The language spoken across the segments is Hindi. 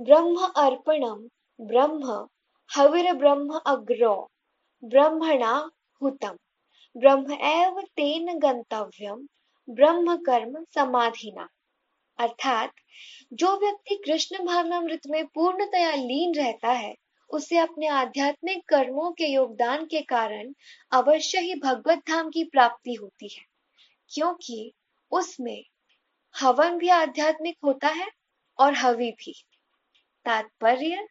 ब्रह्म अर्पणम ब्रह्म हविर ब्रह्म अग्रो, ब्रह्मणा हुतम। ब्रह्म एव तेन गंतव्यम ब्रह्म कर्म समाधिना। अर्थात, जो व्यक्ति कृष्ण भावनामृत में पूर्णतया लीन रहता है, उसे अपने आध्यात्मिक कर्मों के योगदान के कारण अवश्य ही भगवत धाम की प्राप्ति होती है। क्योंकि उसमें हवन भी आध्यात्मिक होता है और हवि भी। तात्पर्य?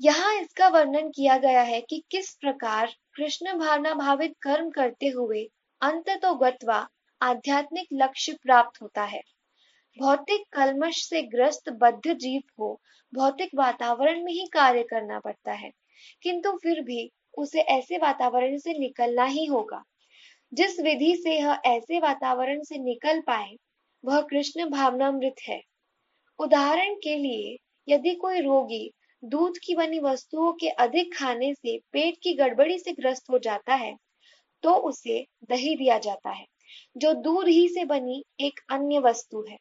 यहाँ इसका वर्णन किया गया है कि किस प्रकार कृष्ण भावना भावित कर्म करते हुए अंत तो आध्यात्मिक लक्ष्य प्राप्त होता है। भौतिक कलमश से ग्रस्त बद्ध जीव को भौतिक वातावरण में ही कार्य करना पड़ता है, किंतु फिर भी उसे ऐसे वातावरण से निकलना ही होगा। जिस विधि से यह ऐसे वातावरण से निकल पाए, वह कृष्ण भावनामृत है। उदाहरण के लिए यदि कोई रोगी दूध की बनी वस्तुओं के अधिक खाने से पेट की गड़बड़ी से ग्रस्त हो जाता है तो उसे दही दिया जाता है, जो दूध ही से बनी एक अन्य वस्तु है।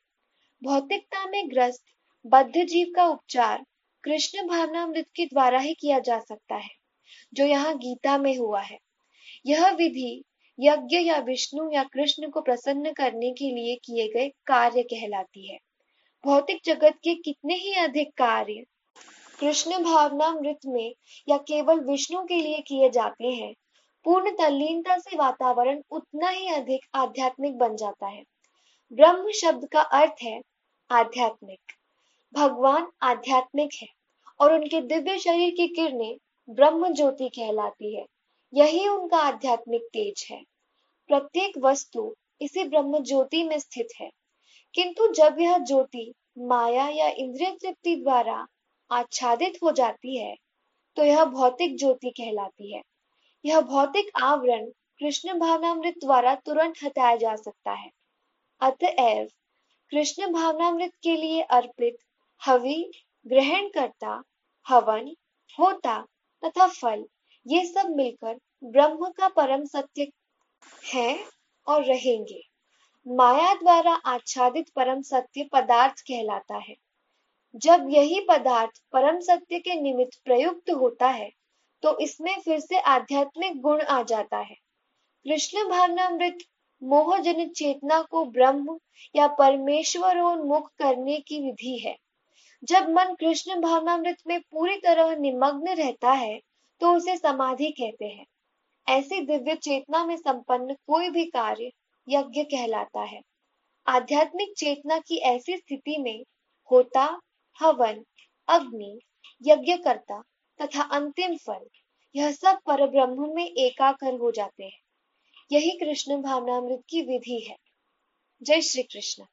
भौतिकता में ग्रस्त बद्ध जीव का उपचार कृष्ण भावनामृत के द्वारा ही किया जा सकता है, जो यहाँ गीता में हुआ है। यह विधि यज्ञ या विष्णु या कृष्ण को प्रसन्न करने के लिए किए गए कार्य कहलाती है। भौतिक जगत के कितने ही अधिक कार्य कृष्ण भावनामृत में या केवल विष्णु के लिए किए जाते हैं, पूर्ण तल्लीनता से वातावरण उतना ही अधिक आध्यात्मिक बन जाता है। ब्रह्म शब्द का अर्थ है आध्यात्मिक। भगवान आध्यात्मिक है और उनके दिव्य शरीर की किरणें ब्रह्म ज्योति कहलाती है। यही उनका आध्यात्मिक तेज है। प्रत्येक वस्तु इसी ब्रह्म ज्योति में स्थित है। किंतु जब यह ज्योति माया या इंद्रिय तृप्ति द्वारा आच्छादित हो जाती है तो यह भौतिक ज्योति कहलाती है। यह भौतिक आवरण कृष्ण भावनामृत द्वारा तुरंत हटाया जा सकता है। अतएव कृष्ण भावनामृत के लिए अर्पित हवि ग्रहण करता हवन, होता तथा फल, ये सब मिलकर ब्रह्म का परम सत्य है और रहेंगे। माया द्वारा आच्छादित परम सत्य पदार्थ कहलाता है। जब यही पदार्थ परम सत्य के निमित्त प्रयुक्त होता है तो इसमें फिर से आध्यात्मिक गुण आ जाता है। कृष्ण भावनामृत मोह जनित चेतना को ब्रह्म या परमेश्वर परमेश्वरोन्मुख करने की विधि है। जब मन कृष्ण भावनामृत में पूरी तरह निमग्न रहता है तो उसे समाधि कहते हैं। ऐसी दिव्य चेतना में संपन्न कोई भी कार्य यज्ञ कहलाता है। आध्यात्मिक चेतना की ऐसी स्थिति में होता, हवन, अग्नि यज्ञ करता तथा अंतिम फल, यह सब पर ब्रह्म में एकाकर हो जाते हैं। यही कृष्ण भावनामृत की विधि है। जय श्री कृष्ण।